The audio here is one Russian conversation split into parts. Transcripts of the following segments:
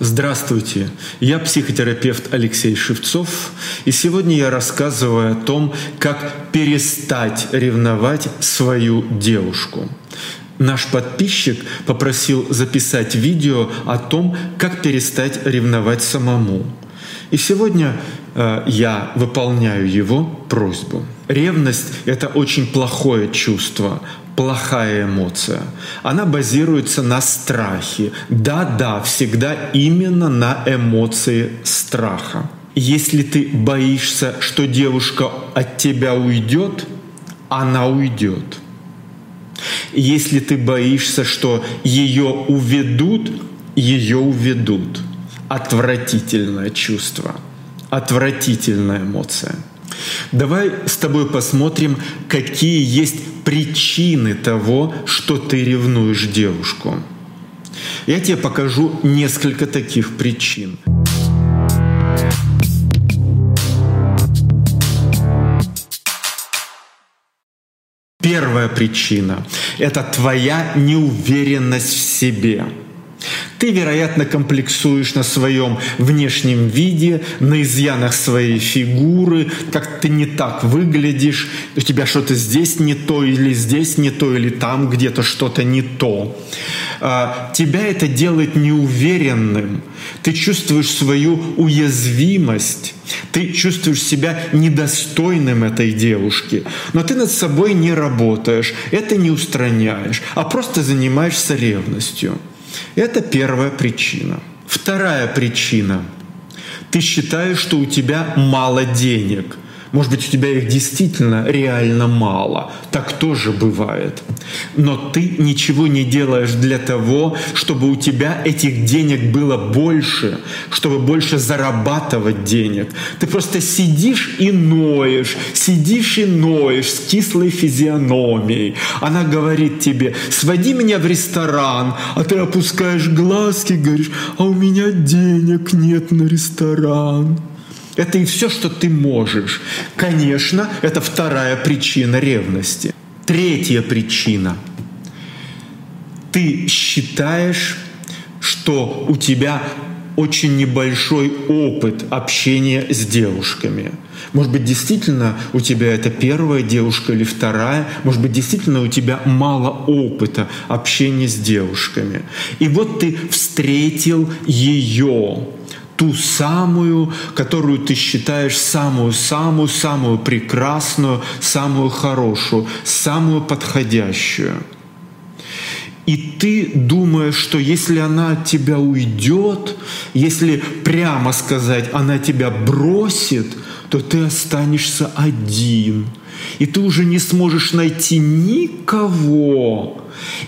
Здравствуйте, я психотерапевт Алексей Шевцов, и сегодня я рассказываю о том, как перестать ревновать свою девушку. Наш подписчик попросил записать видео о том, как перестать ревновать самому. И сегодня э, я выполняю его просьбу. Ревность — это очень плохое чувство, плохая эмоция. Она базируется на страхе. Да-да, всегда именно на эмоции страха. Если ты боишься, что девушка от тебя уйдет, она уйдет. Если ты боишься, что ее уведут, ее уведут. Отвратительное чувство, отвратительная эмоция. Давай с тобой посмотрим, какие есть причины того, что ты ревнуешь девушку. Я тебе покажу несколько таких причин. Первая причина – это твоя неуверенность в себе – ты, вероятно, комплексуешь на своем внешнем виде, на изъянах своей фигуры, как ты не так выглядишь, у тебя что-то здесь не то, или здесь не то, или там где-то что-то не то. А, тебя это делает неуверенным. Ты чувствуешь свою уязвимость. Ты чувствуешь себя недостойным этой девушки. Но ты над собой не работаешь, это не устраняешь, а просто занимаешься ревностью. Это первая причина. Вторая причина. Ты считаешь, что у тебя мало денег – может быть, у тебя их действительно реально мало. Так тоже бывает. Но ты ничего не делаешь для того, чтобы у тебя этих денег было больше, чтобы больше зарабатывать денег. Ты просто сидишь и ноешь, сидишь и ноешь с кислой физиономией. Она говорит тебе, своди меня в ресторан, а ты опускаешь глазки, говоришь, а у меня денег нет на ресторан. Это и все, что ты можешь. Конечно, это вторая причина ревности. Третья причина. Ты считаешь, что у тебя очень небольшой опыт общения с девушками. Может быть, действительно у тебя это первая девушка или вторая. Может быть, действительно у тебя мало опыта общения с девушками. И вот ты встретил ее ту самую, которую ты считаешь самую-самую-самую прекрасную, самую хорошую, самую подходящую. И ты думаешь, что если она от тебя уйдет, если прямо сказать, она тебя бросит, то ты останешься один. И ты уже не сможешь найти никого,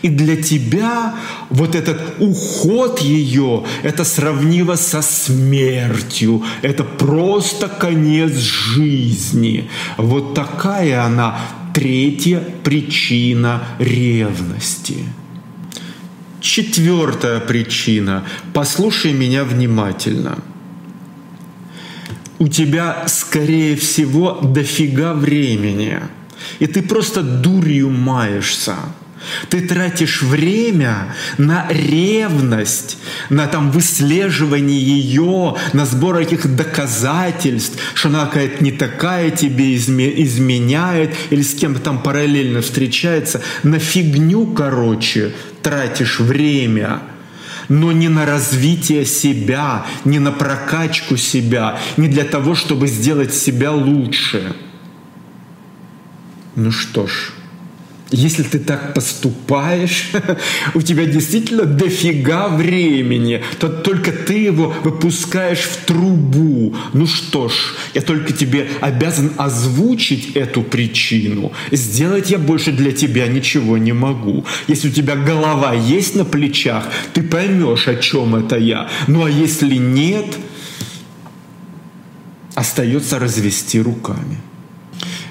и для тебя вот этот уход ее, это сравнимо со смертью, это просто конец жизни. Вот такая она третья причина ревности. Четвертая причина. Послушай меня внимательно. У тебя, скорее всего, дофига времени. И ты просто дурью маешься. Ты тратишь время на ревность, на там выслеживание ее, на сбор этих доказательств, что она какая-то не такая тебе изменяет или с кем-то там параллельно встречается. На фигню, короче, тратишь время но не на развитие себя, не на прокачку себя, не для того, чтобы сделать себя лучше. Ну что ж, если ты так поступаешь, у тебя действительно дофига времени, то только ты его выпускаешь в трубу. Ну что ж, я только тебе обязан озвучить эту причину. Сделать я больше для тебя ничего не могу. Если у тебя голова есть на плечах, ты поймешь, о чем это я. Ну а если нет, остается развести руками.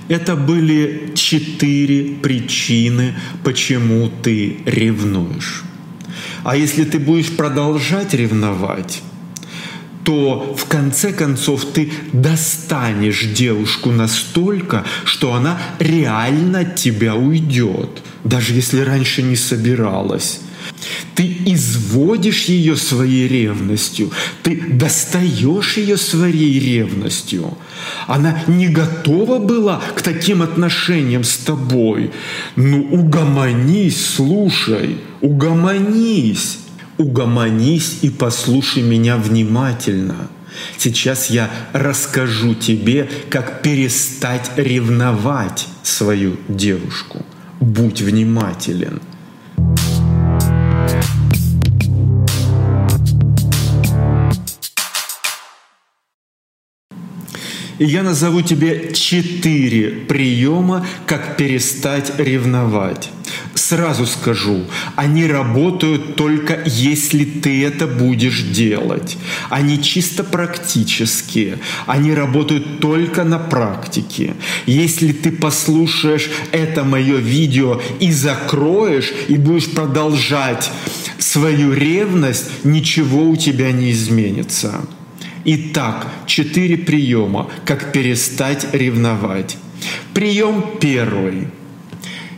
Это были четыре причины, почему ты ревнуешь. А если ты будешь продолжать ревновать, то в конце концов ты достанешь девушку настолько, что она реально тебя уйдет, даже если раньше не собиралась. Ты изводишь ее своей ревностью, ты достаешь ее своей ревностью. Она не готова была к таким отношениям с тобой. Ну, угомонись, слушай, угомонись, угомонись и послушай меня внимательно. Сейчас я расскажу тебе, как перестать ревновать свою девушку. Будь внимателен. И я назову тебе четыре приема, как перестать ревновать. Сразу скажу, они работают только если ты это будешь делать. Они чисто практические. Они работают только на практике. Если ты послушаешь это мое видео и закроешь, и будешь продолжать свою ревность, ничего у тебя не изменится. Итак, четыре приема, как перестать ревновать. Прием первый.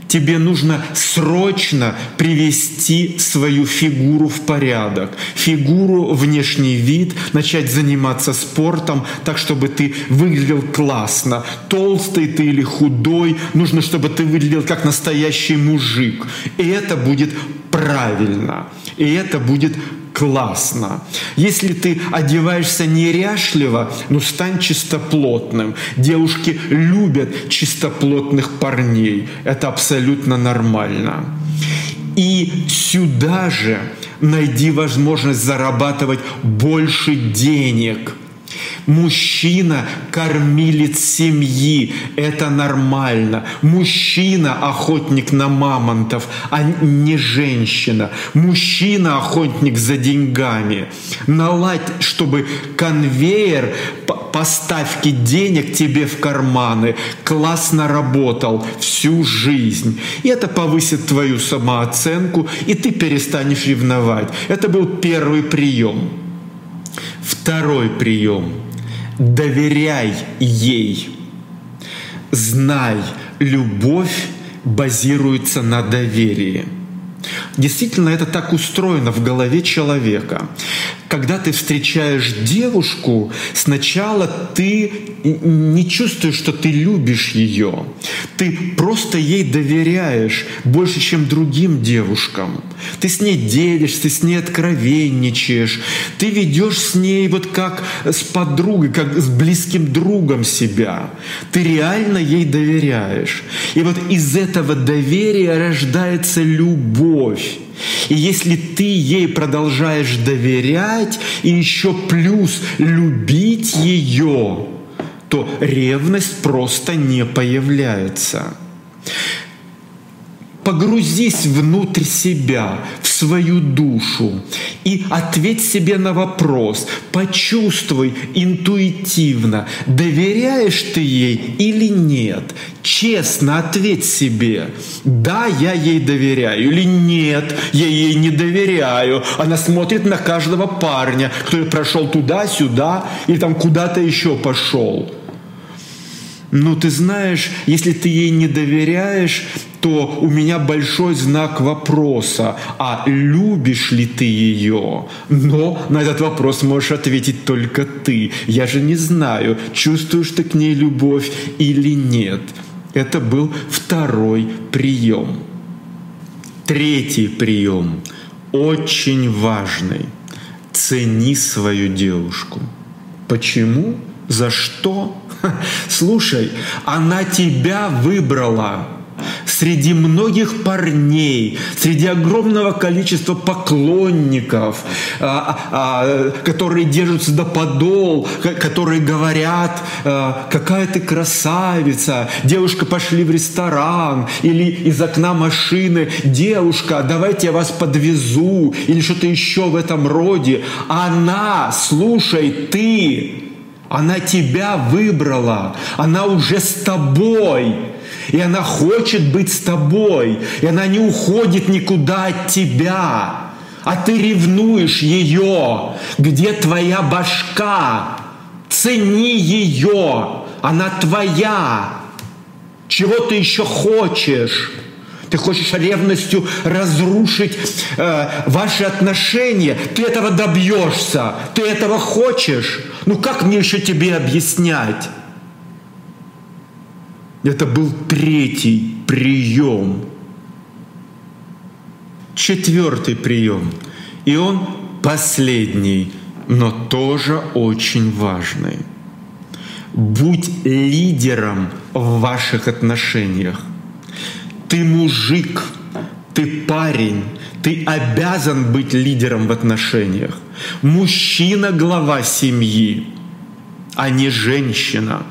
Тебе нужно срочно привести свою фигуру в порядок. Фигуру, внешний вид, начать заниматься спортом так, чтобы ты выглядел классно. Толстый ты или худой, нужно, чтобы ты выглядел как настоящий мужик. И это будет правильно. И это будет классно. Если ты одеваешься неряшливо, ну стань чистоплотным. Девушки любят чистоплотных парней. Это абсолютно нормально. И сюда же найди возможность зарабатывать больше денег – Мужчина – кормилец семьи, это нормально. Мужчина – охотник на мамонтов, а не женщина. Мужчина – охотник за деньгами. Наладь, чтобы конвейер поставки денег тебе в карманы классно работал всю жизнь. И это повысит твою самооценку, и ты перестанешь ревновать. Это был первый прием. Второй прием – доверяй ей. Знай, любовь базируется на доверии. Действительно, это так устроено в голове человека когда ты встречаешь девушку, сначала ты не чувствуешь, что ты любишь ее. Ты просто ей доверяешь больше, чем другим девушкам. Ты с ней делишься, ты с ней откровенничаешь. Ты ведешь с ней вот как с подругой, как с близким другом себя. Ты реально ей доверяешь. И вот из этого доверия рождается любовь. И если ты ей продолжаешь доверять и еще плюс любить ее, то ревность просто не появляется. Погрузись внутрь себя, свою душу и ответь себе на вопрос, почувствуй интуитивно, доверяешь ты ей или нет. Честно ответь себе, да, я ей доверяю или нет, я ей не доверяю. Она смотрит на каждого парня, который прошел туда-сюда или там куда-то еще пошел. Ну, ты знаешь, если ты ей не доверяешь, то у меня большой знак вопроса, а любишь ли ты ее? Но на этот вопрос можешь ответить только ты. Я же не знаю, чувствуешь ты к ней любовь или нет. Это был второй прием. Третий прием, очень важный. Цени свою девушку. Почему? За что? Слушай, она тебя выбрала. Среди многих парней, среди огромного количества поклонников, а, а, которые держатся до подол, которые говорят, а, какая ты красавица, девушка, пошли в ресторан, или из окна машины, девушка, давайте я вас подвезу, или что-то еще в этом роде. Она, слушай, ты, она тебя выбрала, она уже с тобой. И она хочет быть с тобой. И она не уходит никуда от тебя. А ты ревнуешь ее. Где твоя башка? Цени ее. Она твоя. Чего ты еще хочешь? Ты хочешь ревностью разрушить э, ваши отношения, ты этого добьешься, ты этого хочешь. Ну как мне еще тебе объяснять? Это был третий прием. Четвертый прием. И он последний, но тоже очень важный. Будь лидером в ваших отношениях. Ты мужик, ты парень, ты обязан быть лидером в отношениях. Мужчина – глава семьи, а не женщина.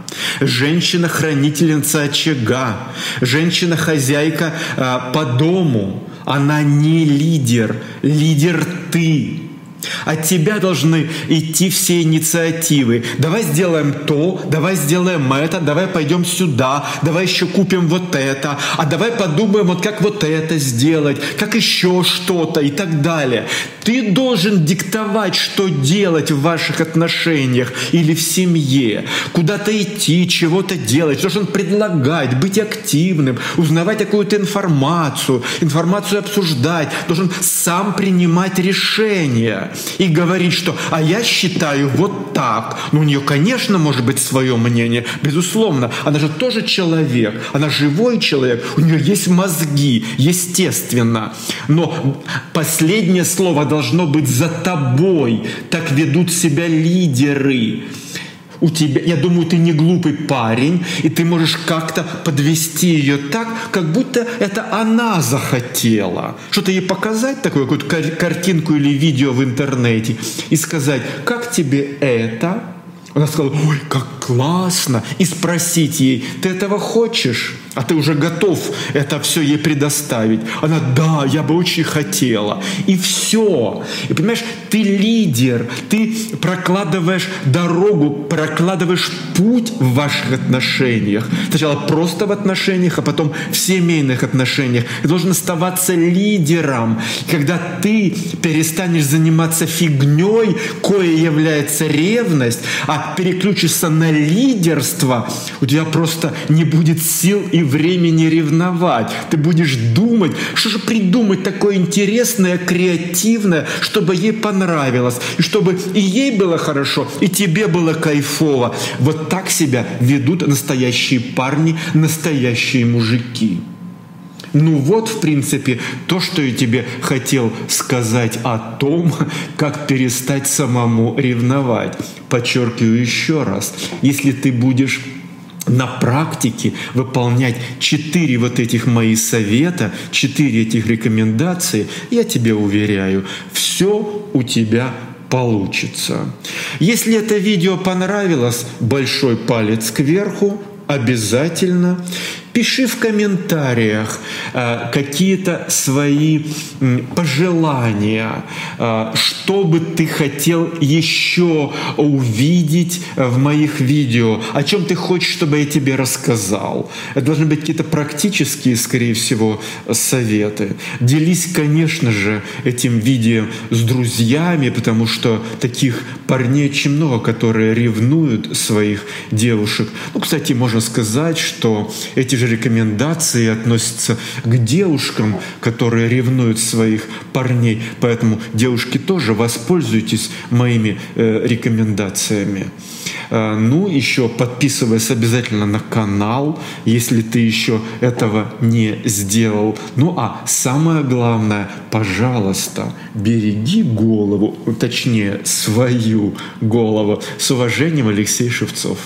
Женщина – хранительница очага. Женщина – хозяйка э, по дому. Она не лидер. Лидер ты. От тебя должны идти все инициативы. Давай сделаем то, давай сделаем это, давай пойдем сюда, давай еще купим вот это, а давай подумаем, вот как вот это сделать, как еще что-то и так далее. Ты должен диктовать, что делать в ваших отношениях или в семье, куда-то идти, чего-то делать, должен предлагать, быть активным, узнавать какую-то информацию, информацию обсуждать, должен сам принимать решения и говорит, что «а я считаю вот так». Ну, у нее, конечно, может быть свое мнение, безусловно. Она же тоже человек, она живой человек, у нее есть мозги, естественно. Но последнее слово должно быть за тобой. Так ведут себя лидеры у тебя, я думаю, ты не глупый парень, и ты можешь как-то подвести ее так, как будто это она захотела. Что-то ей показать, такую какую-то картинку или видео в интернете, и сказать, как тебе это? Она сказала, ой, как классно. И спросить ей, ты этого хочешь? а ты уже готов это все ей предоставить. Она, да, я бы очень хотела. И все. И понимаешь, ты лидер, ты прокладываешь дорогу, прокладываешь путь в ваших отношениях. Сначала просто в отношениях, а потом в семейных отношениях. Ты должен оставаться лидером. когда ты перестанешь заниматься фигней, кое является ревность, а переключишься на лидерство, у тебя просто не будет сил и времени ревновать. Ты будешь думать, что же придумать такое интересное, креативное, чтобы ей понравилось, и чтобы и ей было хорошо, и тебе было кайфово. Вот так себя ведут настоящие парни, настоящие мужики. Ну вот, в принципе, то, что я тебе хотел сказать о том, как перестать самому ревновать. Подчеркиваю еще раз, если ты будешь на практике выполнять четыре вот этих мои совета, четыре этих рекомендации, я тебе уверяю, все у тебя получится. Если это видео понравилось, большой палец кверху, обязательно. Пиши в комментариях э, какие-то свои пожелания, э, что бы ты хотел еще увидеть в моих видео, о чем ты хочешь, чтобы я тебе рассказал. Это должны быть какие-то практические, скорее всего, советы. Делись, конечно же, этим видео с друзьями, потому что таких парней очень много, которые ревнуют своих девушек. Ну, кстати, можно сказать, что эти же рекомендации относятся к девушкам, которые ревнуют своих парней. Поэтому, девушки, тоже воспользуйтесь моими э, рекомендациями. Э, ну, еще подписывайся обязательно на канал, если ты еще этого не сделал. Ну, а самое главное, пожалуйста, береги голову, точнее, голову. С уважением, Алексей Шевцов.